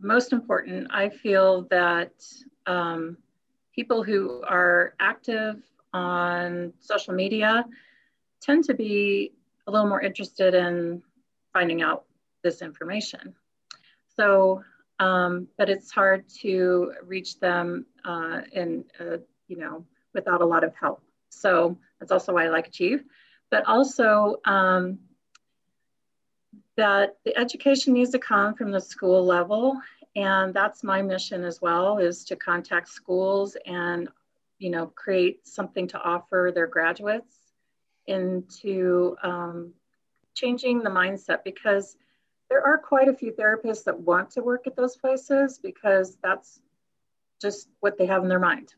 most important, I feel that um, people who are active on social media tend to be a little more interested in finding out this information. So, um, but it's hard to reach them uh, in, uh, you know, without a lot of help. So that's also why I like Achieve. But also um, that the education needs to come from the school level. And that's my mission as well, is to contact schools and, you know, create something to offer their graduates into um, changing the mindset because there are quite a few therapists that want to work at those places because that's just what they have in their mind.